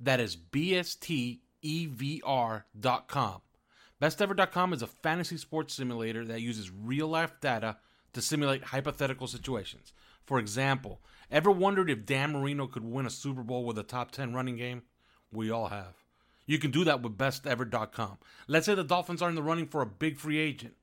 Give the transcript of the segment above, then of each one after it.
That is BSTEVR.com. Bestever.com is a fantasy sports simulator that uses real life data to simulate hypothetical situations. For example, ever wondered if Dan Marino could win a Super Bowl with a top 10 running game? We all have. You can do that with bestever.com. Let's say the Dolphins are in the running for a big free agent.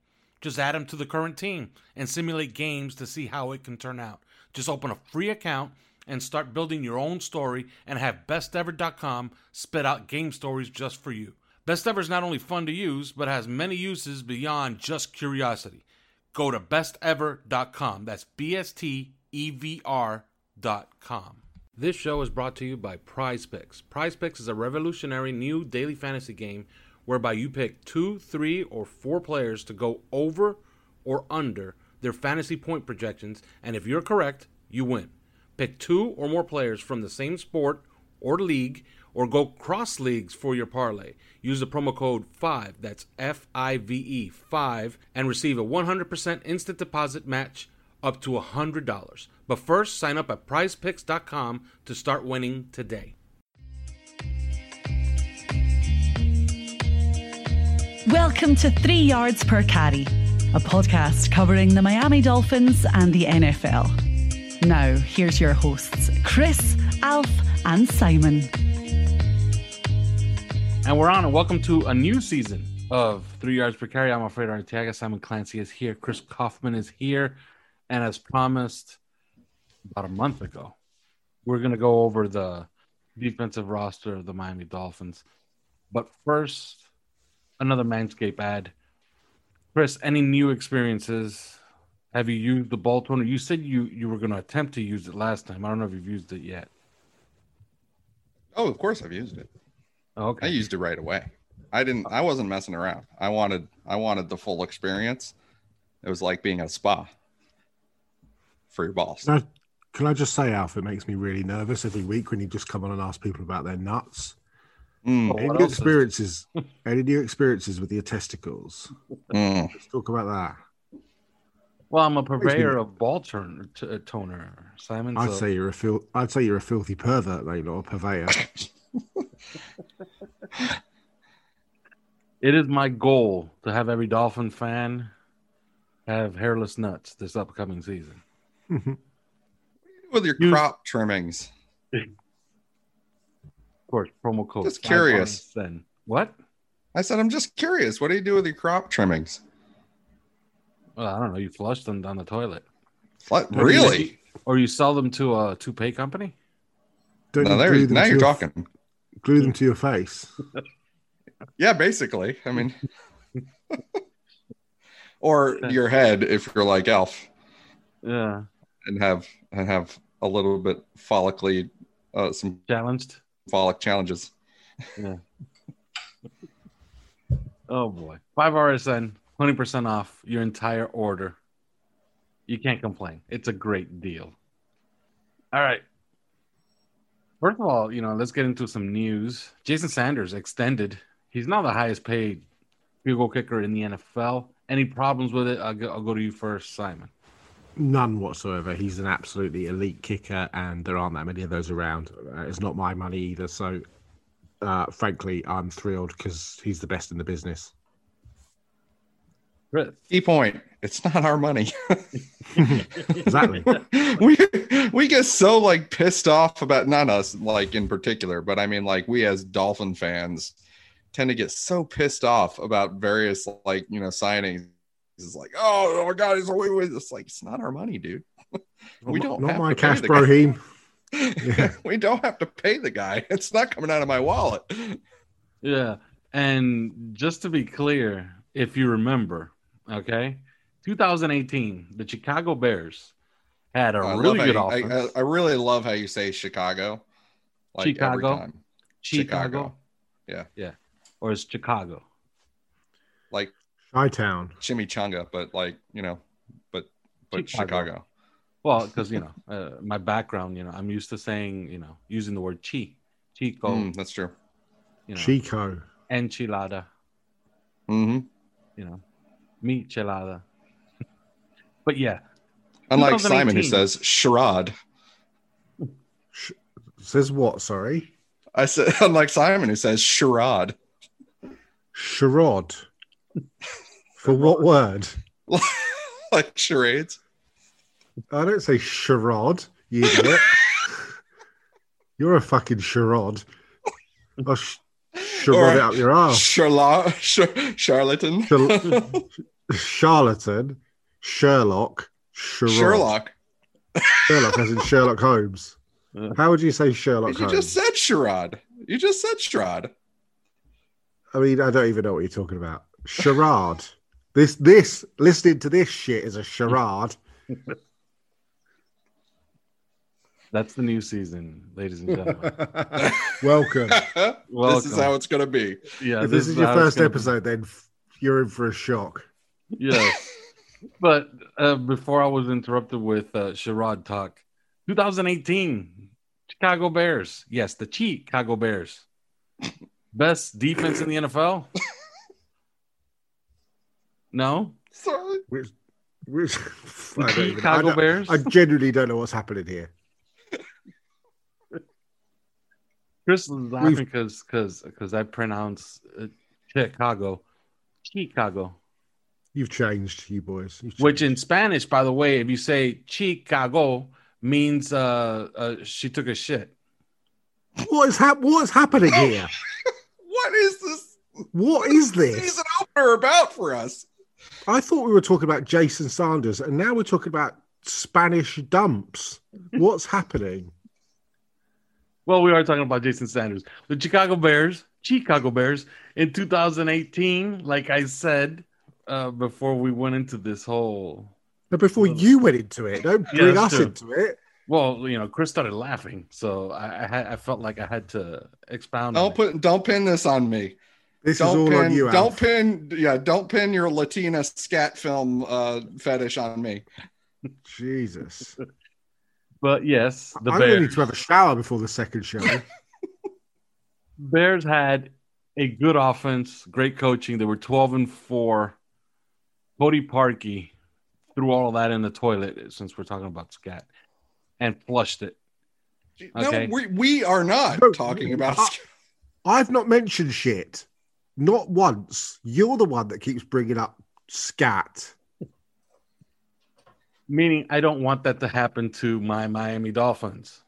Just add him to the current team and simulate games to see how it can turn out. Just open a free account and start building your own story and have bestever.com spit out game stories just for you. Best Ever is not only fun to use, but has many uses beyond just curiosity. Go to bestever.com. That's B S T E V R.com. This show is brought to you by Prize Picks. Prize Picks is a revolutionary new daily fantasy game whereby you pick two, three, or four players to go over or under their fantasy point projections, and if you're correct, you win. Pick two or more players from the same sport or league, or go cross leagues for your parlay. Use the promo code 5, that's F I V E 5, and receive a 100% instant deposit match up to $100. But first, sign up at prizepicks.com to start winning today. Welcome to Three Yards Per Carry, a podcast covering the Miami Dolphins and the NFL. Now, here's your hosts, Chris, Alf, and Simon. And we're on, and welcome to a new season of Three Yards Per Carry. I'm afraid Arteaga. Simon Clancy is here. Chris Kaufman is here. And as promised about a month ago, we're going to go over the defensive roster of the Miami Dolphins. But first, another Manscaped ad. Chris, any new experiences? Have you used the ball toner? You said you, you were going to attempt to use it last time. I don't know if you've used it yet. Oh, of course I've used it. Okay. I used it right away. I didn't I wasn't messing around. I wanted I wanted the full experience. It was like being at a spa for your balls. Can I, can I just say, Alf, it makes me really nervous every week when you just come on and ask people about their nuts. Mm, Any what new experiences? any new experiences with your testicles? mm. Let's talk about that. Well, I'm a purveyor of ball turn, t- uh, toner, Simon. I'd so- say you're a fil- I'd say you're a filthy pervert, though, not a purveyor. It is my goal to have every Dolphin fan have hairless nuts this upcoming season. With your Use- crop trimmings. Of course, promo code. Just curious. Then what? I said I'm just curious. What do you do with your crop trimmings? Well, I don't know. You flush them down the toilet, What Or you- really? or you sell them to a toupee company. Don't No, you there, glue them now you're your- talking. Glue them to your face. Yeah, basically. I mean, or your head if you're like Elf Yeah, and have and have a little bit follically uh, some challenged. follic challenges. Yeah. oh boy, five RSN, twenty percent off your entire order. You can't complain. It's a great deal. All right. First of all, you know, let's get into some news. Jason Sanders extended. He's now the highest paid field goal kicker in the NFL. Any problems with it? I'll go, I'll go to you first, Simon. None whatsoever. He's an absolutely elite kicker, and there aren't that many of those around. Uh, it's not my money either. So, uh, frankly, I'm thrilled because he's the best in the business. Chris. Key point: It's not our money. Exactly. we we get so like pissed off about not us like in particular, but I mean like we as Dolphin fans tend to get so pissed off about various like you know signings. It's like, oh, oh my god, it's, it's like it's not our money, dude. we Not- don't Not have my to cash, the guy. Broheem. Yeah. we don't have to pay the guy. It's not coming out of my wallet. Yeah. And just to be clear, if you remember, okay, 2018, the Chicago Bears had a I really good you- offense. I, I really love how you say Chicago. Like every Chicago. Chicago. Yeah. Yeah. Or it's Chicago. Like Chi Town. chimichanga, but like, you know, but but Chicago. Chicago. Well, because you know, uh, my background, you know, I'm used to saying, you know, using the word chi, chico, Mm, that's true. you know, Chico. enchilada, Mm-hmm. you know, michelada. but yeah, Unlike Simon, who says charade. Says what? Sorry. I said, unlike Simon, who says charade. Charade. For what word? like charades. I don't say charade, you idiot. You're a fucking charade. I'll sh- charade Or it your ass. Charla- char- charlatan. Char- Charlatan, Sherlock, charade. Sherlock. Sherlock, as in Sherlock Holmes. Uh. How would you say Sherlock You Holmes? just said charade. You just said charade. I mean, I don't even know what you're talking about. Charade. this, this, listening to this shit is a charade. that's the new season, ladies and gentlemen. Welcome. this is how it's gonna be. yeah, if this is your how it's first gonna be. episode, then f- you're in for a shock. Yes. but uh, before I was interrupted with uh, Sherrod talk, 2018 Chicago Bears. Yes, the Chicago Bears. Best defense in the NFL? No? Sorry. Which, which, I, don't I Chicago don't- Bears? I genuinely don't know what's happening here. Chris is laughing because because because I pronounce uh, Chicago Chicago, You've changed, you boys. You've which in Spanish, by the way, if you say Chicago, means uh, uh she took a shit. what is hap- What's happening here? What is this What is this? season opener about for us? I thought we were talking about Jason Sanders, and now we're talking about Spanish dumps. What's happening? Well, we are talking about Jason Sanders. The Chicago Bears, Chicago Bears, in 2018, like I said uh, before we went into this whole. Now, before you went into it, don't Yeah, bring that's us true. into it. Well, you know, Chris started laughing, so I I, had, I felt like I had to expound. Don't it. put don't pin this on me. This Don't is all pin on you, don't Alf. pin yeah, don't pin your Latina scat film uh fetish on me. Jesus. But yes, the I'm going to need to have a shower before the second show. Bears had a good offense, great coaching. They were 12 and 4. Cody Parkey threw all of that in the toilet since we're talking about scat and flushed it. Okay. No, we, we are not No, talking about uh, I've not mentioned shit. Not once. You're the one that keeps bringing up scat. Meaning, I don't want that to happen to my Miami Dolphins.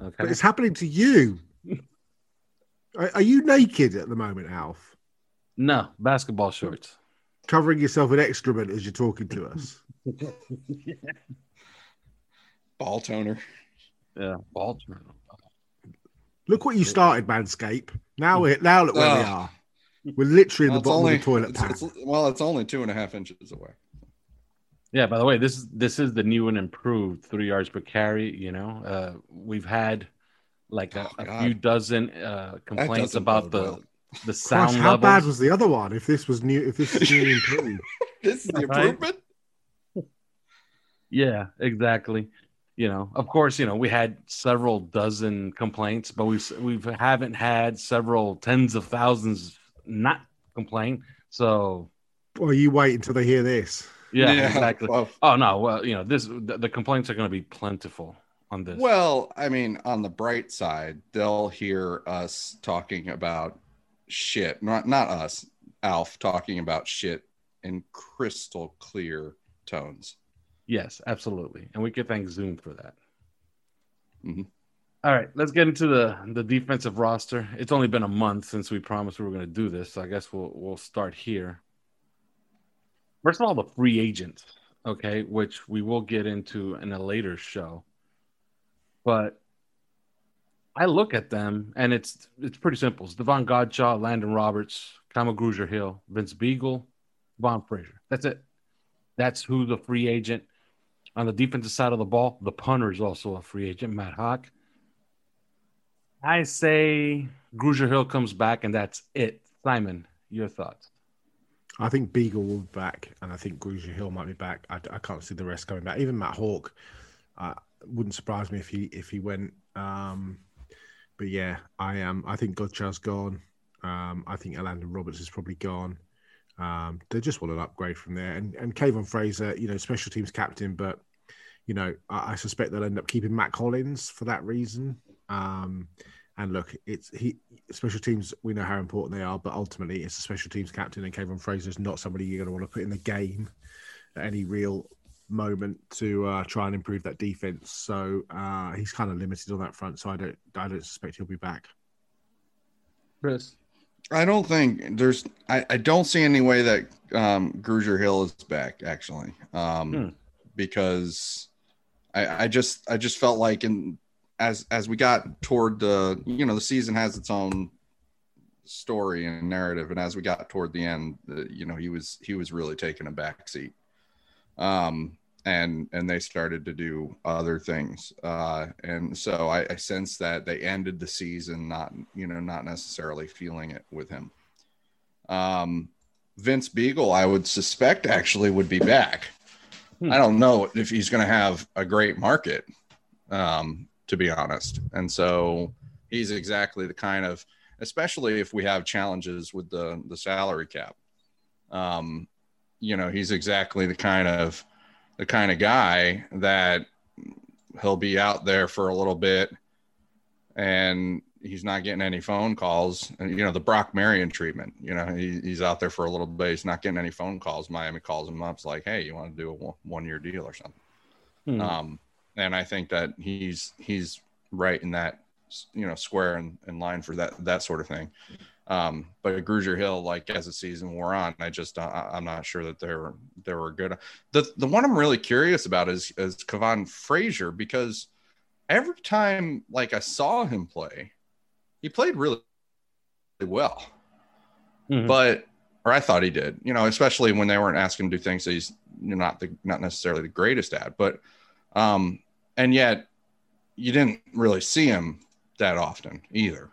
Okay. But Okay. it's happening to you. Are, are you naked at the moment, Alf? No, basketball shorts. Covering yourself in excrement as you're talking to us. ball toner. Yeah, ball toner. Look what you started, Manscape. Now we're now look where we are. We're literally in the bottom only of the toilet it's, pack. it's- well, it's only two and a half inches away. Yeah, by the way, this is this is the new and improved three yards per carry. You know, uh, we've had like a, Oh, a few dozen uh, complaints about the well. The sound Christ, how levels. bad was the other one? If this was new, if this is new and improved. This is the Right. improvement. Yeah, exactly. You know, of course, you know we had several dozen complaints, but we we haven't had several tens of thousands not complain. So Well, you wait until they hear this. yeah, exactly. Well, Oh no, well, you know this the, the complaints are going to be plentiful on this. well, I mean, on the bright side, they'll hear us talking about shit. Not not us, Alf talking about shit in crystal clear tones. Yes, absolutely, and we could thank Zoom for that. Mhm. All right, let's get into the the defensive roster. It's only been a month since we promised we were going to do this, so I guess we'll we'll start here. First of all, the free agents, okay, which we will get into in a later show. But I look at them, and it's it's pretty simple. It's Davon Godchaux, Landon Roberts, Kamu Grugier Hill, Vince Biegel, Von Frazier. That's it. That's who the free agent On the defensive side of the ball, the punter is also a free agent, Matt Haack. I say Grugier Hill comes back, and that's it. Simon, your thoughts? I think Biegel will be back, and I think Grugier Hill might be back. I, I can't see the rest coming back. Even Matt Haack, uh, wouldn't surprise me if he if he went. Um, but yeah, I am. Um, I think Godchaux's gone. Um, I think Elandon Roberts is probably gone. Um, they just want an upgrade from there. And and Kavon Frazier, you know, special teams captain, but you know, I, I suspect they'll end up keeping Matt Collins for that reason. Um, and look, it's he special teams. We know how important they are, but ultimately, it's a special teams captain, and Kavon Frazier is not somebody you're going to want to put in the game at any real moment to uh, try and improve that defense. So uh, he's kind of limited on that front. So I don't, I don't suspect he'll be back. Chris, I don't think there's. I, I don't see any way that um, Grugier Hill is back actually, um, hmm. because I, I just I just felt like in as as we got toward the you know the season has its own story and narrative and as we got toward the end the, you know he was he was really taking a back seat um and and they started to do other things uh and so I, I sense that they ended the season not you know not necessarily feeling it with him um vince Biegel, i would suspect actually would be back hmm. i don't know if he's going to have a great market um to be honest. And so he's exactly the kind of, especially if we have challenges with the the salary cap. Um, you know, he's exactly the kind of the kind of guy that he'll be out there for a little bit and he's not getting any phone calls. And you know, the Brock Marion treatment, you know, he, he's out there for a little bit, he's not getting any phone calls. Miami calls him up, it's like, hey, you want to do a one year deal or something. Hmm. Um, and I think that he's he's right in that you know square and in, in line for that that sort of thing. Um, but Grugier Hill, like as the season wore on, I just uh, I'm not sure that they were they were good. The the one I'm really curious about is is Kavon Frazier because every time like I saw him play, he played really, really well. Mm-hmm. But or I thought he did, you know, especially when they weren't asking him to do things that he's not the not necessarily the greatest at. But um, and yet you didn't really see him that often either.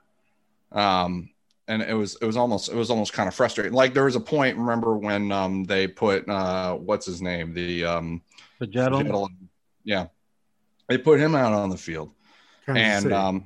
Um, and it was it was almost it was almost kind of frustrating. Like there was a point, remember when um, they put uh, what's his name, the um, the yeah, they put him out on the field, and um,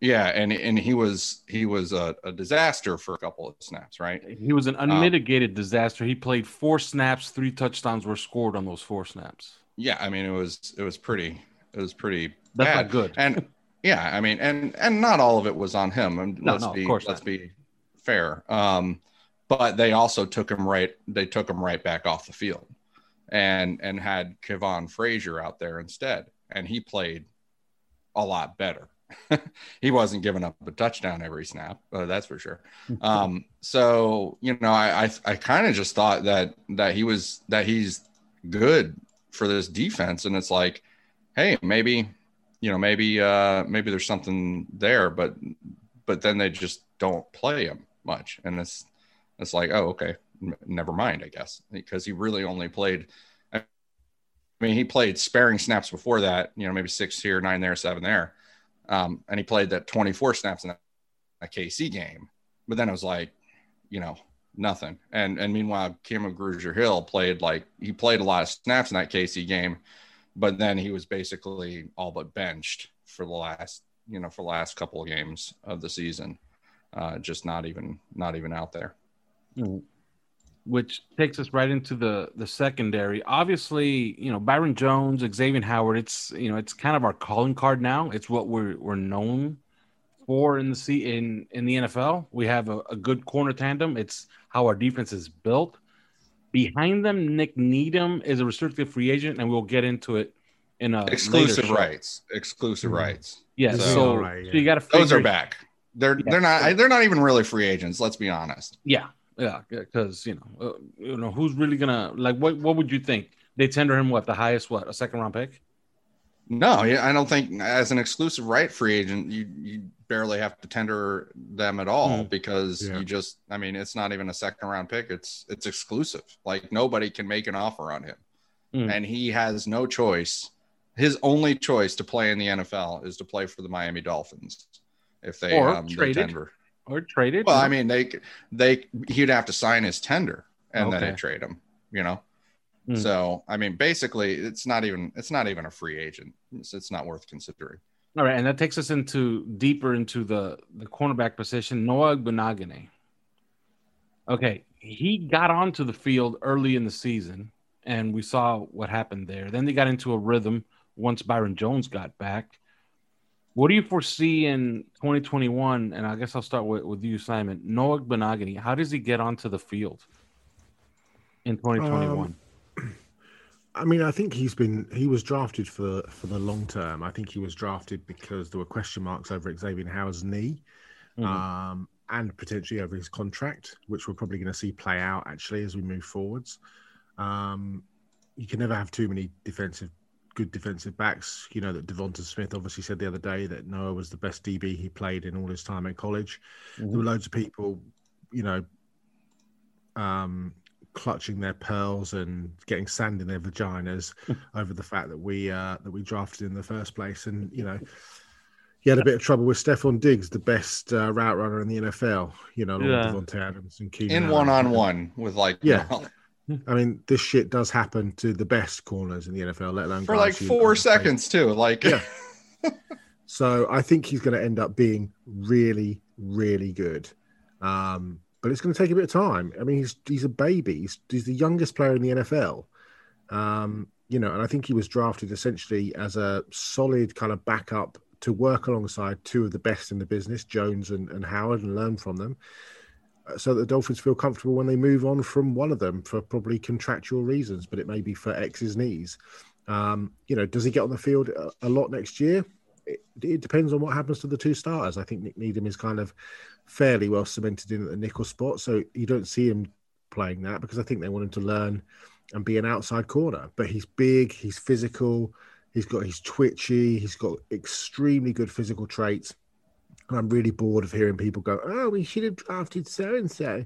yeah, and and he was he was a, a, disaster for a couple of snaps, right? He was an um, unmitigated um, disaster. He played four snaps, three touchdowns were scored on those four snaps. Yeah, I mean it was it was pretty it was pretty That's bad. not good. and yeah, I mean, and and not all of it was on him. And no, let's no, be let's not. be fair. Um, but they also took him right. They took him right back off the field, and and had Kavon Frazier out there instead, and he played a lot better. he wasn't giving up a touchdown every snap, uh, that's for sure. Um, so you know, I I, I kind of just thought that that he was that he's good for this defense, and it's like hey, maybe, you know, maybe, uh, maybe there's something there, but, but then they just don't play him much. And it's, it's like, oh, okay, never mind, I guess, because he really only played. I mean, he played sparing snaps before that, you know, maybe six here, nine there, seven there. Um, and he played that 24 snaps in a KC game. But then it was like, you know, nothing. And and meanwhile, Kamu Grugier Hill played like he played a lot of snaps in that KC game, but then he was basically all but benched for the last you know for the last couple of games of the season uh, just not even not even out there which takes us right into the the secondary obviously you know byron jones xavier howard it's you know it's kind of our calling card now it's what we're we're known for in the C in in the NFL. We have a, a good corner tandem. It's how our defense is built. Behind them, Nick Needham is a restricted free agent, and we'll get into it in a exclusive rights. Exclusive mm-hmm. rights. Yeah. So, so, right, yeah. so you got to. Those are back. They're yeah. they're not they're not even really free agents. Let's be honest. Yeah, yeah, because you know uh, you know who's really gonna like what what would you think they tender him what the highest what a second round pick? No, I don't think as an exclusive right free agent, you you barely have to tender them at all mm. because yeah. you just I mean it's not even a second round pick. It's it's exclusive. Like nobody can make an offer on him. Mm. and he has no choice. His only choice to play in the NFL is to play for the Miami Dolphins if they Or um, they traded. Denver. Or traded. Well, I mean, they they he'd have to sign his tender and then Okay. they trade him. You know. Hmm. So I mean, basically, it's not even it's not even a free agent. It's, it's not worth considering. All right, and that takes us into deeper into the the cornerback position. Noah Benagane. Okay, he got onto the field early in the season, and we saw what happened there. Then they got into a rhythm once Byron Jones got back. What do you foresee in 2021? And I guess I'll start with, with you, Simon. Noah Benagane, how does he get onto the field in 2021? I mean, I think he's been he was drafted for for the long term. I think he was drafted because there were question marks over Xavier Howard's knee, Mhm. um, and potentially over his contract, which we're probably going to see play out actually as we move forwards. Um, you can never have too many defensive, good defensive backs. You know that Devonta Smith obviously said the other day that Noah was the best DB he played in all his time at college. There were loads of people, you know, um, clutching their pearls and getting sand in their vaginas over the fact that we uh, that we drafted in the first place. And you know, he had a bit of trouble with Stefon Diggs, the best uh, route runner in the NFL. You know, along Yeah. with Davante Adams and Keenan In one on one with like Yeah. I mean, this shit does happen to the best corners in the NFL, let alone for like four seconds too. Like Yeah. So I think he's going to end up being really, really good. Um, but it's going to take a bit of time. I mean, he's he's a baby. He's, he's the youngest player in the NFL. Um, you know, and I think he was drafted essentially as a solid kind of backup to work alongside two of the best in the business, Jones and, and Howard, and learn from them. So that the Dolphins feel comfortable when they move on from one of them for probably contractual reasons, but it may be for X's knees. Um, you know, does he get on the field a, a lot next year? It, it depends on what happens to the two starters. I think Nick Needham is kind of fairly well cemented in at the nickel spot, so you don't see him playing that because I think they want him to learn and be an outside corner. But he's big, he's physical, he's got he's twitchy, he's got extremely good physical traits. And I'm really bored of hearing people go, "Oh, we should have drafted so and so.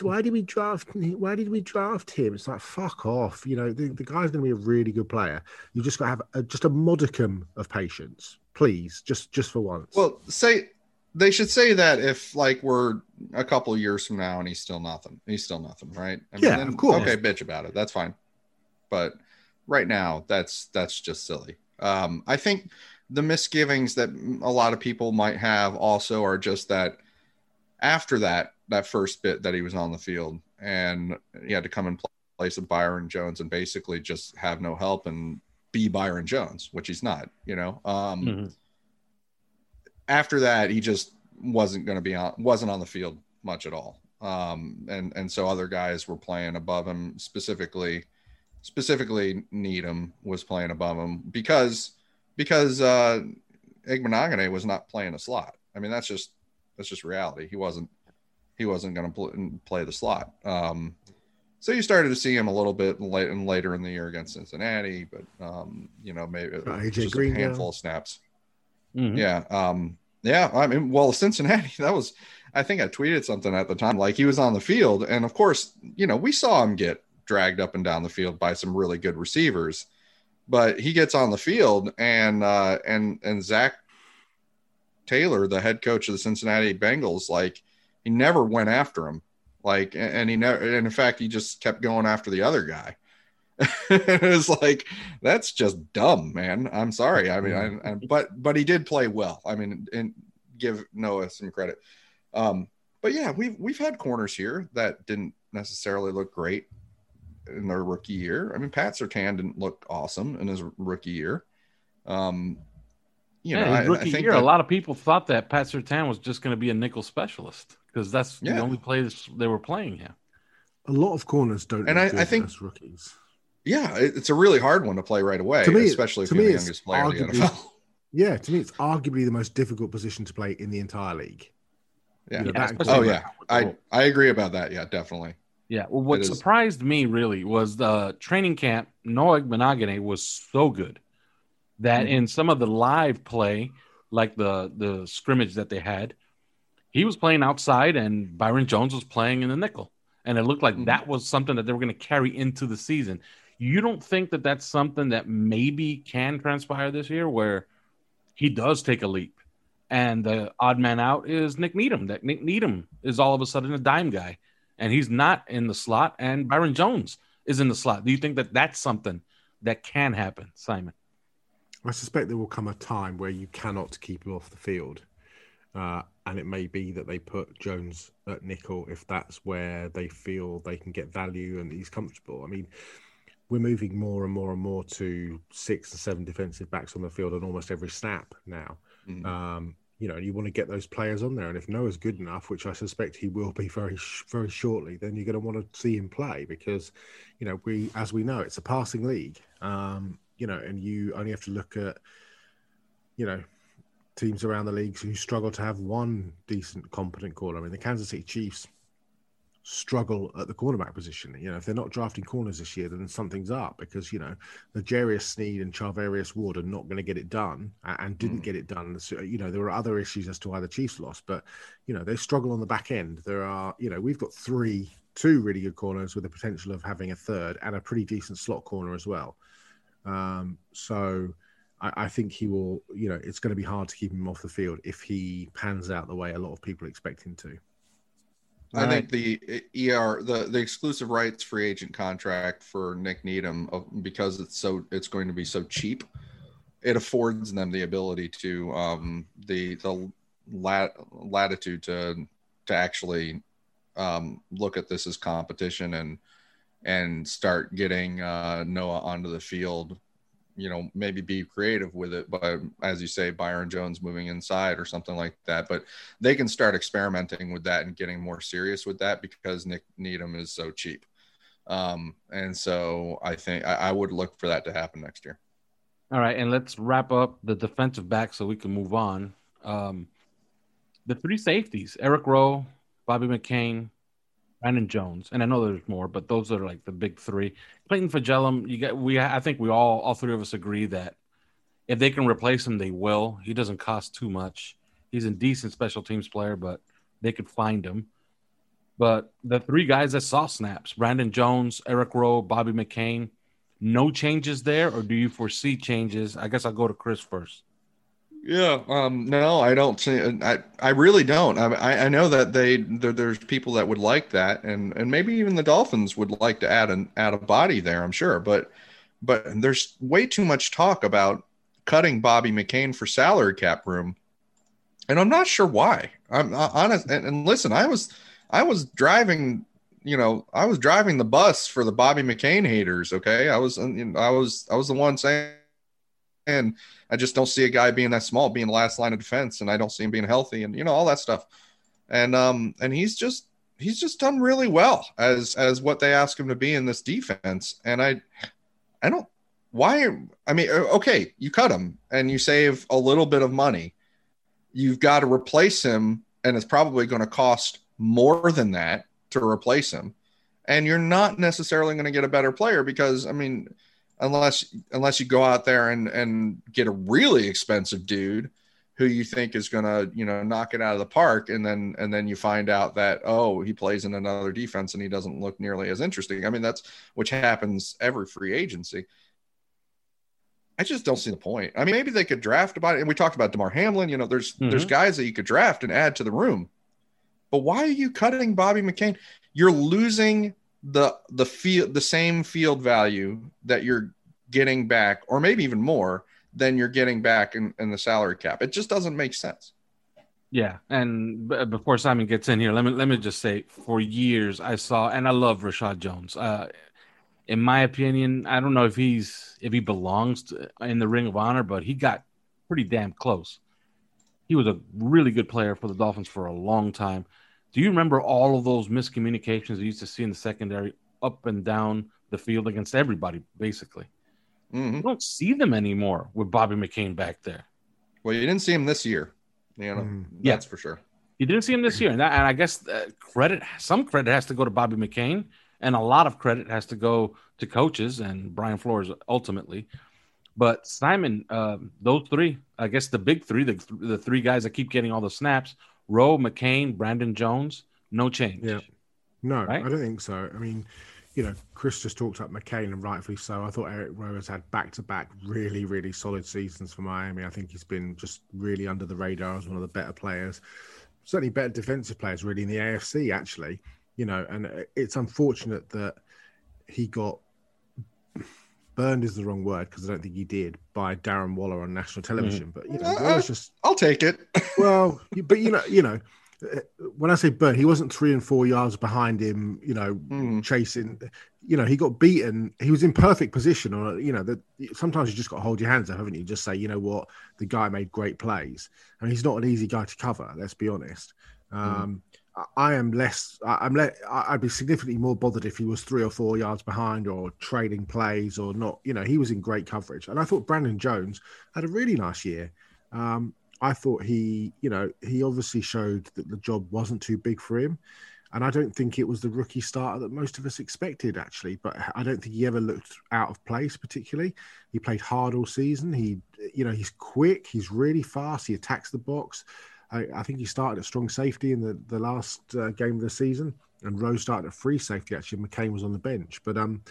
Why did we draft? Why did we draft him?" It's like fuck off. You know, the, the guy's going to be a really good player. You just got to have a, just a modicum of patience, please, just just for once. Well, say they should say that if like we're a couple of years from now and he's still nothing, he's still nothing, right? I Yeah, of course. Okay, bitch about it. That's fine. But right now, that's that's just silly. Um, I think the misgivings that a lot of people might have also are just that after that that first bit that he was on the field and he had to come in place of Byron Jones and basically just have no help and be Byron Jones, which he's not, you know. Um, Mhm. after that he just wasn't going to be on wasn't on the field much at all um and and so other guys were playing above him specifically specifically Needham was playing above him because because uh Igbinoghene was not playing a slot i mean that's just that's just reality he wasn't he wasn't going to pl- play the slot um so you started to see him a little bit late and later in the year against Cincinnati, but um, you know maybe Got AJ just Green a now. handful of snaps. Mhm. Yeah. Um, yeah. I mean, well, Cincinnati, that was, I think I tweeted something at the time, like he was on the field. And of course, you know, we saw him get dragged up and down the field by some really good receivers, but he gets on the field and, uh, and, and Zac Taylor, the head coach of the Cincinnati Bengals, like he never went after him. Like, and he never, and in fact, he just kept going after the other guy. it was like that's just dumb, man. I'm sorry. I mean, I, I, but but he did play well. I mean, and give Noah some credit. Um, but yeah, we've we've had corners here that didn't necessarily look great in their rookie year. I mean, Pat Surtain didn't look awesome in his rookie year. Um, you yeah, know, his I, I rookie think year, that- a lot of people thought that Pat Surtain was just going to be a nickel specialist because that's Yeah. the only place they were playing him. a lot of corners don't. And I- I think- rookies. yeah, it's a really hard one to play right away, To me- especially if to you're me, the youngest player in the arguably- NFL. Yeah, to me, it's arguably the most difficult position to play in the entire league. Yeah. You know, Yeah, Oh yeah, I I agree about that. Yeah, definitely. Yeah. Well, what surprised me really was the training camp. Noah Benagane was so good that Mhm. in some of the live play, like the the scrimmage that they had, he was playing outside and Byron Jones was playing in the nickel, and it looked like Mhm. that was something that they were going to carry into the season. You don't think that that's something that maybe can transpire this year, where he does take a leap, and the odd man out is Nick Needham. That Nick Needham is all of a sudden a dime guy, and he's not in the slot, and Byron Jones is in the slot. Do you think that that's something that can happen, Simon? I suspect there will come a time where you cannot keep him off the field. Uh, and it may be that they put Jones at nickel if that's where they feel they can get value and he's comfortable. I mean, we're moving more and more and more to six and seven defensive backs on the field on almost every snap now. Mm-hmm. Um, you know, you want to get those players on there, and if Noah's good enough, which I suspect he will be very, very shortly, then you're going to want to see him play because, you know, we, as we know, it's a passing league. Um, you know, and you only have to look at, you know, teams around the leagues who struggle to have one decent, competent corner. I mean, the Kansas City Chiefs struggle at the cornerback position. You know, if they're not drafting corners this year, then something's up because you know the Jarius Sneed and Charvarius Ward are not going to get it done and didn't mm. get it done. So, you know, there were other issues as to why the Chiefs lost, but you know they struggle on the back end. There are, you know, we've got three, two really good corners with the potential of having a third and a pretty decent slot corner as well. Um, so I, I, think he will, you know, it's going to be hard to keep him off the field if he pans out the way a lot of people expect him to. I think the ER, the, the exclusive rights free agent contract for Nick Needham, because it's so it's going to be so cheap, it affords them the ability to um, the the lat, latitude to to actually um, look at this as competition and and start getting uh, Noah onto the field you know maybe be creative with it but as you say byron jones moving inside or something like that. But they can start experimenting with that and getting more serious with that because nick needham is so cheap. Um, and so i think I, I, would look for that to happen next year. All right and let's wrap up the defensive back so we can move on. Um, the three safeties eric rowe bobby mccain Brandon Jones, and I know there's more, but those are like the big three. Clayton Fejedelem, you get we. I think we all, all three of us agree that if they can replace him, they will. He doesn't cost too much. He's a decent special teams player, but they could find him. But the three guys that saw snaps: Brandon Jones, Eric Rowe, Bobby McCain. No changes there, or do you foresee changes? I guess I'll go to Chris first. Yeah, um, no, I don't see. I I really don't. I I know that they there, there's people that would like that, and and maybe even the Dolphins would like to add an add a body there. I'm sure, but but there's way too much talk about cutting Bobby McCain for salary cap room, and I'm not sure why. I'm honest. And, and listen, I was I was driving you know, I was driving the bus for the Bobby McCain haters. Okay, I was, I was, I was the one saying and I just don't see a guy being that small, being the last line of defense, and I don't see him being healthy, and you know all that stuff. And um, and he's just he's just done really well as as what they ask him to be in this defense. And I I don't why I mean okay, you cut him and you save a little bit of money. You've got to replace him, and it's probably going to cost more than that to replace him. And you're not necessarily going to get a better player because I mean unless unless you go out there and and get a really expensive dude who you think is going to you know knock it out of the park and then and then you find out that oh he plays in another defense and he doesn't look nearly as interesting. I mean that's which happens every free agency. I just don't see the point. I mean maybe they could draft about it. And we talked about damar hamlin. You know there's mm-hmm. there's guys that you could draft and add to the room. But why are you cutting bobby mccain? You're losing the the field the same field value that you're getting back, or maybe even more than you're getting back in, in the salary cap. It just doesn't make sense. Yeah, and b- before Simon gets in here, let me let me just say, for years I saw, and I love Reshad Jones. Uh, in my opinion, I don't know if he's if he belongs to, in the Ring of Honor, but he got pretty damn close. He was a really good player for the Dolphins for a long time. Do you remember all of those miscommunications you used to see in the secondary up and down the field against everybody, basically? Mm-hmm. You don't see them anymore with Bobby McCain back there. Well, you didn't see him this year. You know, mm. that's yeah. for sure. You didn't see him this year, and, that, and I guess uh, credit, some credit has to go to Bobby McCain, and a lot of credit has to go to coaches and Brian Flores ultimately. But Simon, uh, those three, I guess the big three, the, the three guys that keep getting all the snaps, Rowe, McCain, Brandon Jones, no change. Yeah. No, right? I don't think so. I mean, you know, Chris just talked up McCain and rightfully so. I thought Eric Rowe has had back to back really, really solid seasons for Miami. I think he's been just really under the radar as one of the better players, certainly better defensive players, really, in the AFC, actually. You know, and it's unfortunate that he got burned is the wrong word because I don't think he did by Darren Waller on national television. Mm. But you know, uh, just I'll take it. well, but you know, you know, when I say burn, he wasn't three and four yards behind him, you know, mm. chasing. You know, he got beaten. He was in perfect position. Or you know, that sometimes you just got to hold your hands up, haven't you? Just say, you know what, the guy made great plays, and he's not an easy guy to cover. Let's be honest. Mm. I am less. I'm let. I'd be significantly more bothered if he was three or four yards behind, or trading plays, or not. You know, he was in great coverage, and I thought Brandon Jones had a really nice year. Um, I thought he, you know, he obviously showed that the job wasn't too big for him. And I don't think it was the rookie starter that most of us expected, actually. But I don't think he ever looked out of place, particularly. He played hard all season. He, you know, he's quick. He's really fast. He attacks the box. I, I think he started at strong safety in the, the last uh, game of the season. And Rose started at free safety, actually. McCain was on the bench. But um,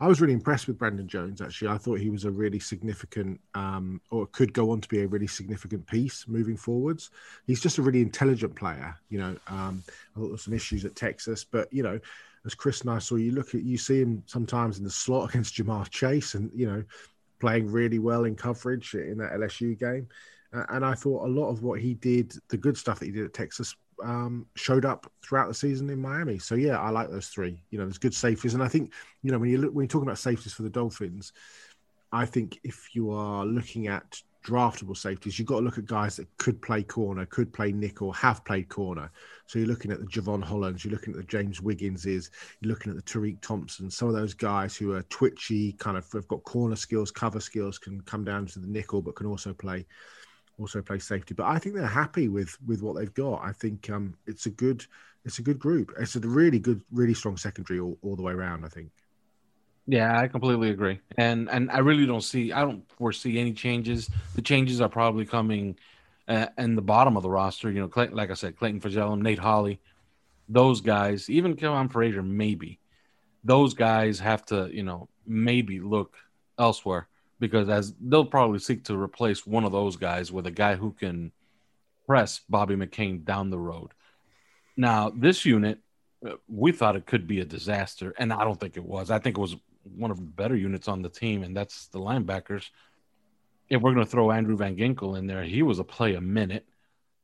I was really impressed with Brandon Jones. Actually, I thought he was a really significant, um, or could go on to be a really significant piece moving forwards. He's just a really intelligent player. You know, um, I thought there were some issues at Texas, but you know, as Chris and I saw, you look at you see him sometimes in the slot against Ja'Marr Chase, and you know, playing really well in coverage in that LSU game. And I thought a lot of what he did, the good stuff that he did at Texas, um, showed up throughout the season in Miami. So yeah, I like those three. You know, there's good safeties, and I think you know when you look when you're talking about safeties for the Dolphins, I think if you are looking at draftable safeties, you've got to look at guys that could play corner, could play nickel, have played corner. So you're looking at the Jevon Hollands, you're looking at the James Wigginses, you're looking at the Tariq Thompson, some of those guys who are twitchy, kind of have got corner skills, cover skills, can come down to the nickel, but can also play also play safety. But I think they're happy with with what they've got. I think um, it's a good it's a good group. It's a really good, really strong secondary all, all the way around. I think. Yeah, I completely agree, and and I really don't see I don't foresee any changes. The changes are probably coming uh, in the bottom of the roster. You know, like I said, Clayton Fejedelem, Nate Holley, those guys, even Kavon Frazier, maybe those guys have to you know maybe look elsewhere because as they'll probably seek to replace one of those guys with a guy who can press Bobby McCain down the road. Now, this unit, uh, we thought it could be a disaster, and I don't think it was. I think it was one of the better units on the team, and that's the linebackers. If we're going to throw Andrew Van Ginkel in there, he was a play a minute.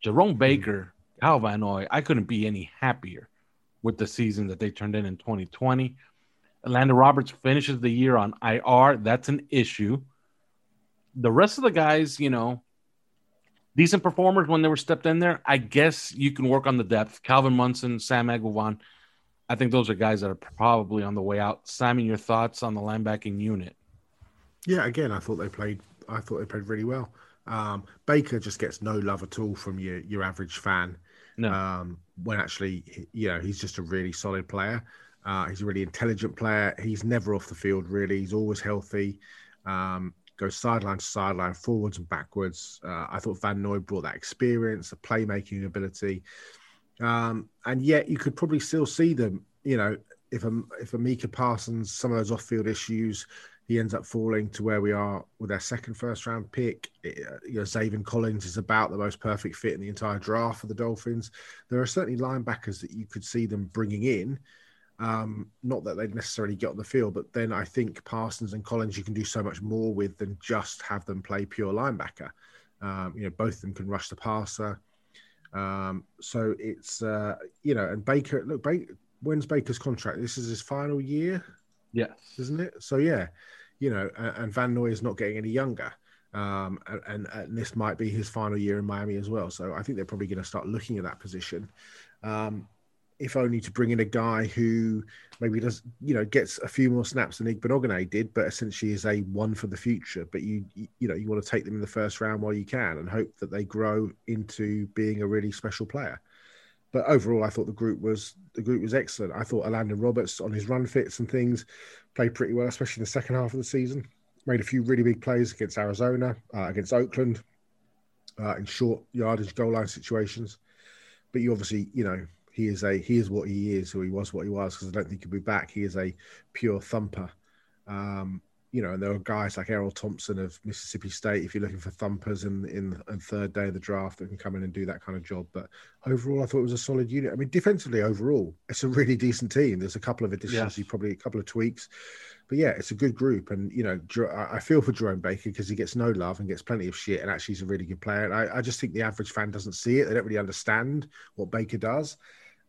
Jerome mm-hmm. Baker, Kyle Van Noy, I couldn't be any happier with the season that they turned in in 2020. Landon Roberts finishes the year on IR. That's an issue. The rest of the guys, you know, decent performers when they were stepped in there. I guess you can work on the depth. Calvin Munson, Sam Eguavoen. I think those are guys that are probably on the way out. Simon, your thoughts on the linebacking unit? Yeah, again, I thought they played. I thought they played really well. Um, Baker just gets no love at all from your your average fan. No. Um, when actually, you know, he's just a really solid player. Uh, he's a really intelligent player. He's never off the field, really. He's always healthy. Um, goes sideline to sideline, forwards and backwards. Uh, I thought Van Noy brought that experience, the playmaking ability. Um, and yet you could probably still see them, you know, if a, if a Micah Parsons, some of those off field issues, he ends up falling to where we are with our second first round pick. It, uh, you know, Zaven Collins is about the most perfect fit in the entire draft for the Dolphins. There are certainly linebackers that you could see them bringing in um, not that they'd necessarily get on the field, but then I think Parsons and Collins you can do so much more with than just have them play pure linebacker. Um, you know, both of them can rush the passer. Um, so it's uh, you know, and Baker. Look, Baker, when's Baker's contract? This is his final year. Yes, isn't it? So yeah, you know, and, and Van Noy is not getting any younger. Um, and, and, this might be his final year in Miami as well. So I think they're probably going to start looking at that position. Um, if only to bring in a guy who maybe does, you know, gets a few more snaps than Igbinoghene did, but essentially is a one for the future. But you, you know, you want to take them in the first round while you can and hope that they grow into being a really special player. But overall, I thought the group was the group was excellent. I thought Landon Roberts on his run fits and things played pretty well, especially in the second half of the season. Made a few really big plays against Arizona, uh, against Oakland, uh, in short yardage goal line situations. But you obviously, you know, he is a he is what he is, or he was what he was. Because I don't think he'll be back. He is a pure thumper. Um, you know, and there are guys like Erroll Thompson of Mississippi State. If you're looking for thumpers in in, in third day of the draft that can come in and do that kind of job, but overall, I thought it was a solid unit. I mean, defensively, overall, it's a really decent team. There's a couple of additions, probably a couple of tweaks, but yeah, it's a good group. And you know, I I feel for Jerome Baker because he gets no love and gets plenty of shit, and actually he's a really good player. And I, I just think the average fan doesn't see it; they don't really understand what Baker does.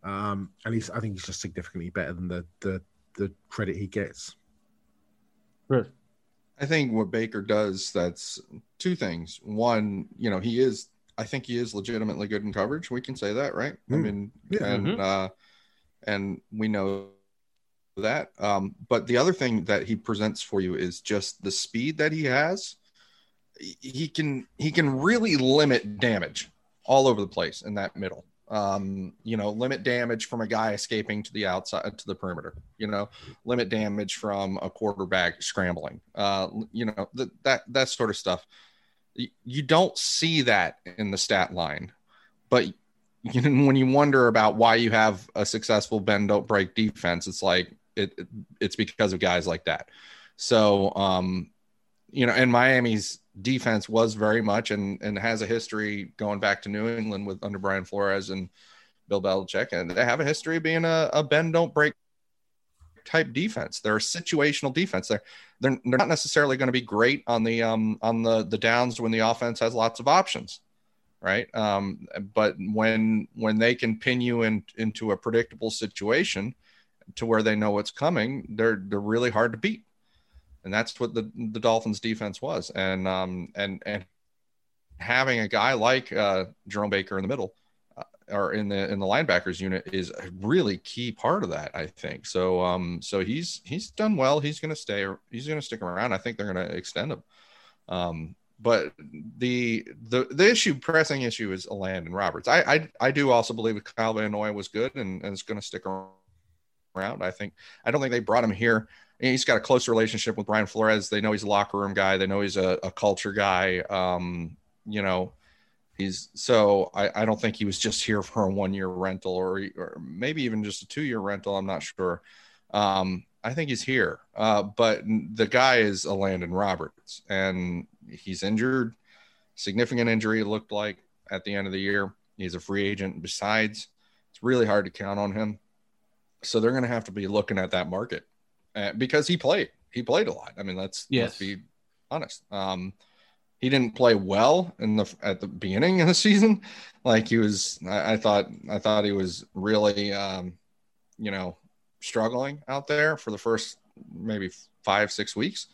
Um, and he's, I think he's just significantly better than the the the credit he gets. I think what Baker does, that's two things. One, you know, he is, I think he is legitimately good in coverage. We can say that, right? I Mm. mean, Yeah. and, Mhm. uh, and we know that. Um, but the other thing that he presents for you is just the speed that he has. He- He can, he can really limit damage all over the place in that middle. Um, you know, limit damage from a guy escaping to the outside to the perimeter, you know, limit damage from a quarterback scrambling. Uh, you know, th- that that sort of stuff. You don't see that in the stat line, but you know, when you wonder about why you have a successful bend don't break defense, it's like it, it- it's because of guys like that. So, um, you know, and Miami's defense was very much and and has a history going back to New England with under Brian Flores and Bill Belichick, and they have a history of being a, a bend don't break type defense. They're a situational defense. They're they're, they're not necessarily going to be great on the um on the the downs when the offense has lots of options, right? Um, but when when they can pin you in into a predictable situation to where they know what's coming, they're they're really hard to beat. And that's what the the Dolphins defense was. And um and and having a guy like uh Jerome Baker in the middle uh, or in the in the linebackers unit is a really key part of that i think so um so he's he's done well he's going to stay he's going to stick around i think they're going to extend him um but the the the issue pressing issue is Landon Roberts. I I, I do also believe Kyle Van Noy was good and, and is going to stick around. I think I don't think they brought him here. He's got a close relationship with Brian Flores. They know he's a locker room guy. They know he's a, a culture guy. Um, you know, he's so I, I don't think he was just here for a one year rental or or maybe even just a two year rental. I'm not sure. Um, I think he's here. Uh, but the guy is a Landon Roberts and he's injured, significant injury, looked like at the end of the year. He's a free agent. Besides, it's really hard to count on him. So they're going to have to be looking at that market uh, because he played. He played a lot. I mean, let's Yes. let's be honest. Um, he didn't play well in the at the beginning of the season. Like he was, I, I thought, I thought he was really, um, you know, struggling out there for the first maybe five, six weeks,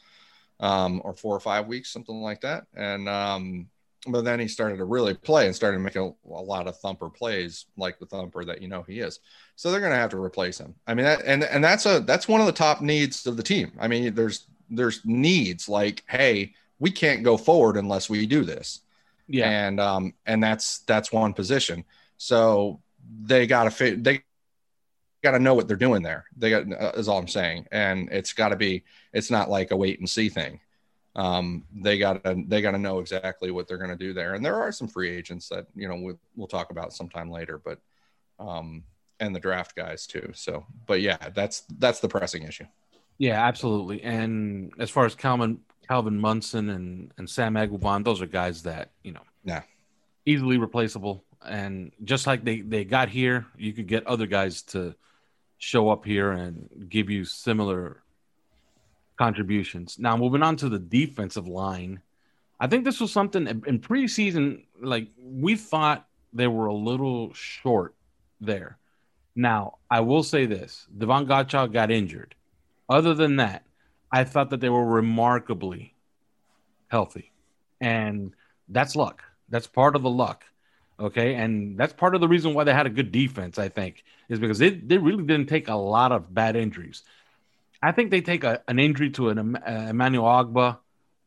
um, or four or five weeks, something like that. And um, but then he started to really play and started making a, a lot of thumper plays, like the thumper that you know he is. So they're going to have to replace him. I mean, that, and and that's a that's one of the top needs of the team. I mean, there's there's needs like, hey, we can't go forward unless we do this Yeah. and um and that's that's one position so they got to fit they got to know what they're doing there they got uh, is all i'm saying and it's got to be it's not like a wait and see thing um they got to they got to know exactly what they're going to do there and there are some free agents that you know we'll, we'll talk about sometime later but um and the draft guys too so but yeah that's that's the pressing issue Yeah, absolutely. And as far as Calvin Calvin Munson and and Sam Eguavoen, those are guys that you know, Yeah. easily replaceable. And just like they they got here, you could get other guys to show up here and give you similar contributions. Now, moving on to the defensive line, I think this was something in preseason. Like we thought they were a little short there. Now, I will say this: Davon Godchaux got injured. Other than that, I thought that they were remarkably healthy. And that's luck. That's part of the luck. Okay. And that's part of the reason why they had a good defense, I think, is because they, they really didn't take a lot of bad injuries. I think they take a, an injury to an uh, Emmanuel Ogbah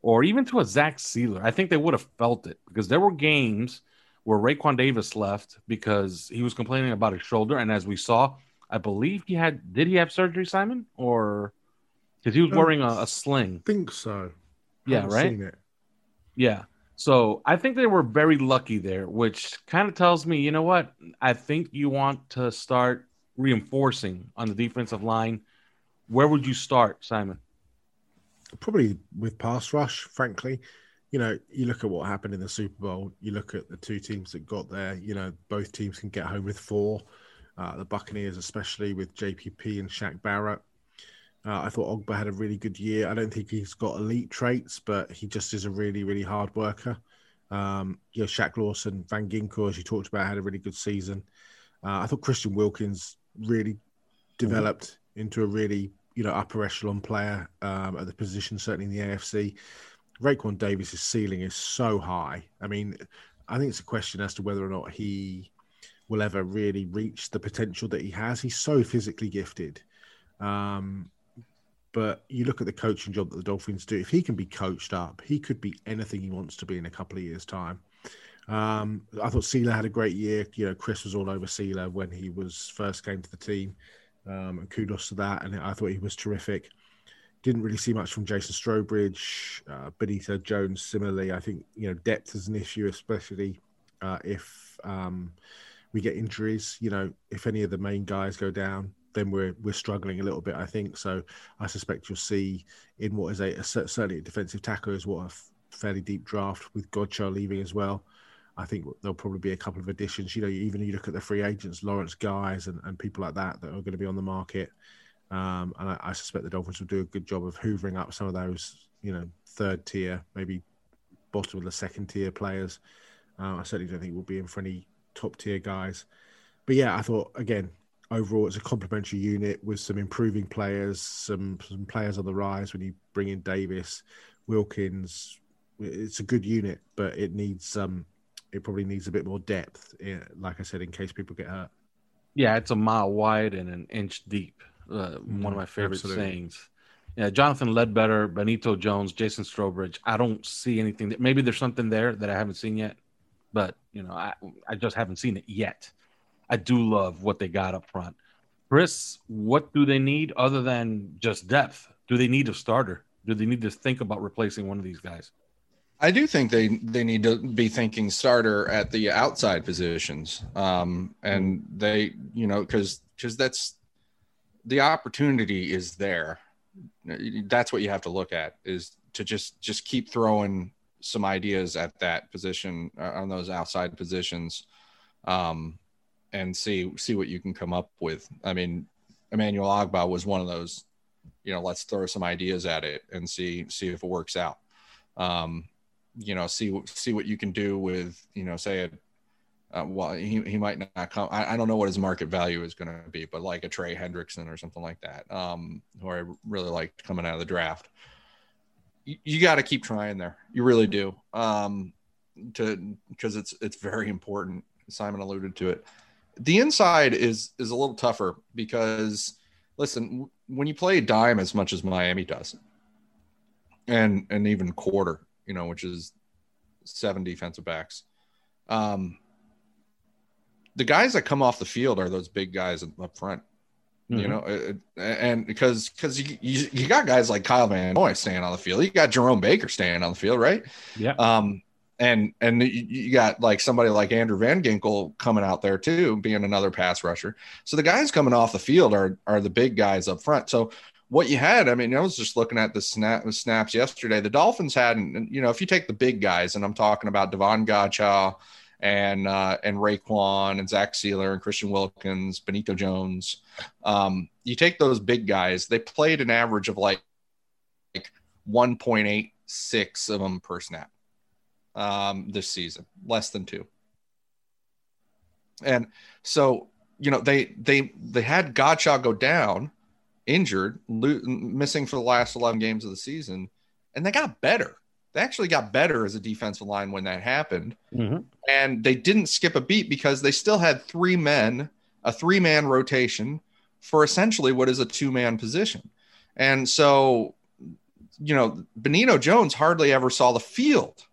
or even to a Zach Sieler. I think they would have felt it because there were games where Raekwon Davis left because he was complaining about his shoulder. And as we saw, I believe he had, did he have surgery, Simon? Or because he was wearing a, a sling? think so. Yeah, right? Yeah. So I think they were very lucky there, which kind of tells me, you know what? I think you want to start reinforcing on the defensive line. Where would you start, Simon? Probably with pass rush, frankly. You know, you look at what happened in the Super Bowl, you look at the two teams that got there, you know, both teams can get home with four. Uh, the Buccaneers, especially with JPP and Shaq Barrett. Uh, I thought Ogbah had a really good year. I don't think he's got elite traits, but he just is a really, really hard worker. Um, you know, Shaq Lawson, Van Ginkel, as you talked about, had a really good season. Uh, I thought Christian Wilkins really developed into a really, you know, upper echelon player um, at the position, certainly in the AFC. Raekwon Davis's ceiling is so high. I mean, I think it's a question as to whether or not he will ever really reach the potential that he has. He's so physically gifted. Um, but you look at the coaching job that the Dolphins do. If he can be coached up, he could be anything he wants to be in a couple of years' time. Um, I thought Sieler had a great year. You know, Chris was all over Sieler when he was first came to the team, um, and kudos to that. And I thought he was terrific. Didn't really see much from Jason Strowbridge, uh, Jones. Similarly, I think you know depth is an issue, especially uh, if um, we get injuries. You know, if any of the main guys go down, then we're we're struggling a little bit. I think so. I suspect you'll see in what is a, a certainly a defensive tackle is what a fairly deep draft with Godchaux leaving as well. I think there'll probably be a couple of additions. You know, even you look at the free agents, Lawrence Guys and, and people like that that are going to be on the market. Um, and I, I, suspect the Dolphins will do a good job of hoovering up some of those, you know, third tier, maybe bottom of the second tier players. Uh, I certainly don't think we'll be in for any top tier guys. But yeah, I thought again, overall it's a complementary unit with some improving players, some some players on the rise when you bring in Davis, Wilkins. It's a good unit, but it needs um it probably needs a bit more depth, eh, like I said, in case people get hurt. Yeah, it's a mile wide and an inch deep. Uh, mm, one of my favorite absolutely. sayings. Yeah, Jonathan Ledbetter, Benito Jones, Jason Strowbridge. I don't see anything that maybe there's something there that I haven't seen yet but you know, I I just haven't seen it yet. I do love what they got up front. Chris, what do they need other than just depth? Do they need a starter? Do they need to think about replacing one of these guys? I do think they they need to be thinking starter at the outside positions, um, and they you know because because that's the opportunity is there. That's what you have to look at is to just just keep throwing some ideas at that position uh, on those outside positions um, and see see what you can come up with. I mean, Emmanuel Ogbah was one of those. You know, let's throw some ideas at it and see see if it works out. Um, you know, see see what you can do with you know, say a uh, well, he, he might not come. I, I don't know what his market value is going to be, but like a Trey Hendrickson or something like that, um, who I really liked coming out of the draft you, you got to keep trying there. You really do. Um, to because it's it's very important. Simon alluded to it. The inside is is a little tougher because listen, when you play dime as much as Miami does, and and even quarter, you know, which is seven defensive backs. Um, the guys that come off the field are those big guys up front. Mm-hmm. You know, and because because you, you, you got guys like Kyle Van Noy staying on the field, you got Jerome Baker staying on the field, right? Yeah. Um, and and you got like somebody like Andrew Van Ginkel coming out there too, being another pass rusher. So the guys coming off the field are are the big guys up front. So what you had, I mean, I was just looking at the snap snaps yesterday. The Dolphins had, you know, if you take the big guys, and I'm talking about Davon Godchaux, and uh, and Raekwon and Zach Sieler and Christian Wilkins, Benito Jones. Um, you take those big guys; they played an average of like like 1.86 of them per snap um, this season, less than two. And so you know they they they had Godchaux go down, injured, lo- missing for the last 11 games of the season, and they got better they actually got better as a defensive line when that happened. Mm-hmm. And they didn't skip a beat because they still had three men, a three man rotation for essentially what is a two man position. And so, you know, Benito Jones hardly ever saw the field.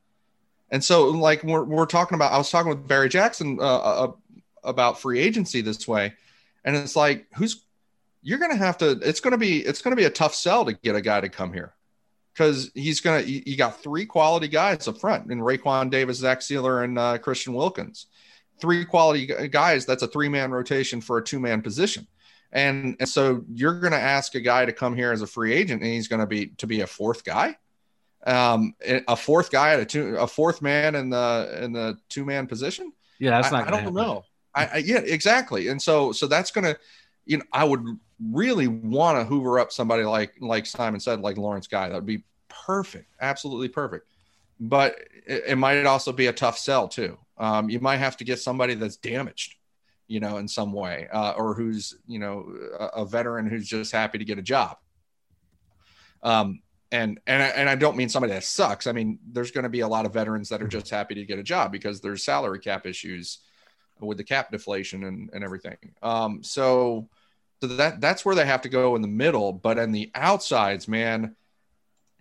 And so, like, we're, we're talking about, I was talking with Barry Jackson uh, uh, about free agency this way. And it's like, who's, you're going to have to, it's going to be, it's going to be a tough sell to get a guy to come here because he's gonna. You, you got three quality guys up front in Raekwon Davis, Zach Sieler, and uh, Christian Wilkins. Three quality guys. That's a three man rotation for a two man position. And, and so you're going to ask a guy to come here as a free agent, and he's going to be to be a fourth guy, um, a fourth guy at a two, a fourth man in the in the two man position. Yeah, that's I, not. I don't happen. know. I, I yeah, exactly. And so so that's going to, you know, I would really want to hoover up somebody like like Simon said, like Lawrence Guy. That would be perfect, absolutely perfect. But it, it might also be a tough sell too. Um, you might have to get somebody that's damaged you know, in some way, uh, or who's, you know, a, a, veteran who's just happy to get a job. Um, and and and I don't mean somebody that sucks. I mean, there's going to be a lot of veterans that are just happy to get a job because there's salary cap issues with the cap deflation and, and everything. Um, so so that that's where they have to go in the middle, but in the outsides, man,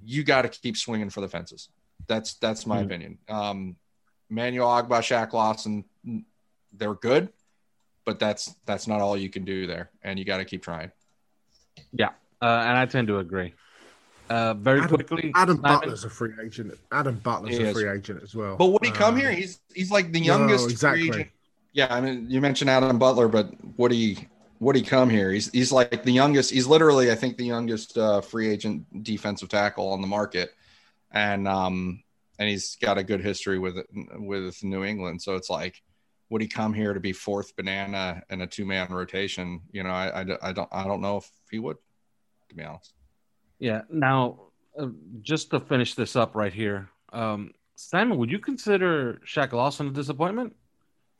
you got to keep swinging for the fences. That's that's my mm-hmm. opinion. Um, Manuel Ogbah, Shaq Lawson, they're good but that's that's not all you can do there, and you got to keep trying. Yeah, uh, and I tend to agree. Uh, very Adam, quickly, Adam Butler's a free agent. Adam Butler's a free agent as well. But would he come um, here? He's he's like the youngest no, exactly. free agent. Yeah, I mean, you mentioned Adam Butler, but would would he come here? He's he's like the youngest. He's literally, I think, the youngest uh, free agent defensive tackle on the market, and um and he's got a good history with with New England. So it's like would he come here to be fourth banana in a two man rotation? You know, I, I, I, don't I don't know if he would, to be honest. Yeah. Now, uh, just to finish this up right here, um, Simon, would you consider Shaq Lawson a disappointment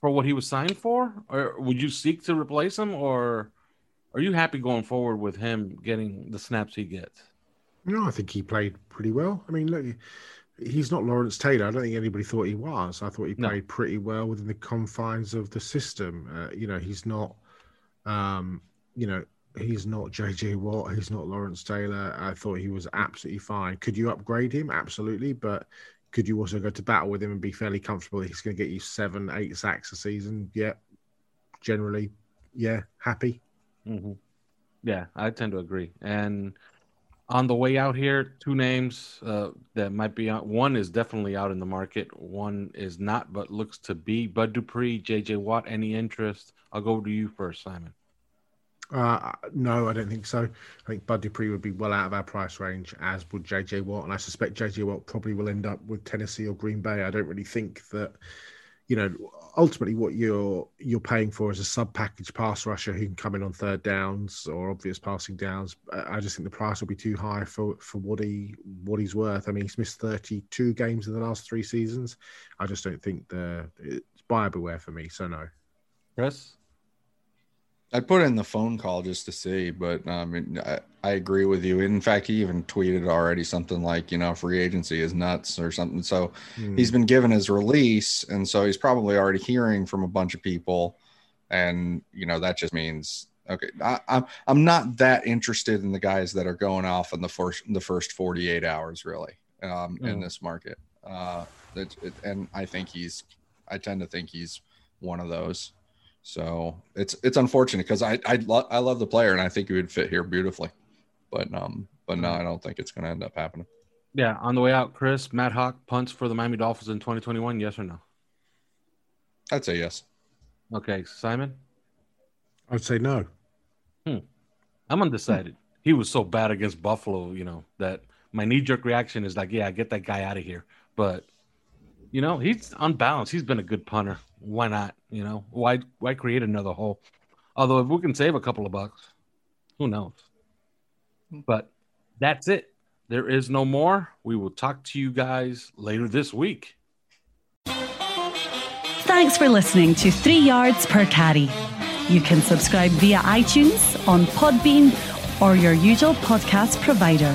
for what he was signed for, or would you seek to replace him, or are you happy going forward with him getting the snaps he gets? No, I think he played pretty well. I mean, look he's not Lawrence Taylor. I don't think anybody thought he was. I thought he played no. pretty well within the confines of the system. Uh, you know, he's not, um, you know, he's not JJ Watt. He's not Lawrence Taylor. I thought he was absolutely fine. Could you upgrade him? Absolutely, but could you also go to battle with him and be fairly comfortable? He's going to get you seven, eight sacks a season. Yeah, generally, yeah, happy. Mm-hmm. Yeah, I tend to agree. And on the way out here, two names uh, that might be out. One is definitely out in the market. One is not, but looks to be Bud Dupree, JJ Watt. Any interest? I'll go to you first, Simon. Uh, no, I don't think so. I think Bud Dupree would be well out of our price range, as would JJ Watt, and I suspect JJ Watt probably will end up with Tennessee or Green Bay. I don't really think that you know, ultimately what you're you're paying for is a sub package pass rusher who can come in on third downs or obvious passing downs. I just think the price will be too high for for what he what he's worth. I mean, he's missed 32 games in the last three seasons. I just don't think the it's buyer beware for me. So no. Chris. I put in the phone call just to see, but um, I, I agree with you. In fact, he even tweeted already something like, you know, free agency is nuts or something. So mm. he's been given his release, and so he's probably already hearing from a bunch of people, and you know that just means okay. I, I'm I'm not that interested in the guys that are going off in the first the first 48 hours really um, mm. in this market. Uh, it, it, and I think he's I tend to think he's one of those. So it's it's unfortunate because I I, lo- I love the player and I think he would fit here beautifully, but um but no I don't think it's going to end up happening. Yeah, on the way out, Chris Matt Haack punts for the Miami Dolphins in 2021. Yes or no? I'd say yes. Okay, Simon. I'd say no. Hmm. I'm undecided. Hmm. He was so bad against Buffalo, you know, that my knee jerk reaction is like, yeah, get that guy out of here. But you know, he's unbalanced. He's been a good punter. Why not? You know, why why create another hole? Although if we can save a couple of bucks, who knows? Hmm. But that's it. There is no more. We will talk to you guys later this week. Thanks for listening to Three Yards Per Carry. You can subscribe via iTunes, on Podbean, or your usual podcast provider.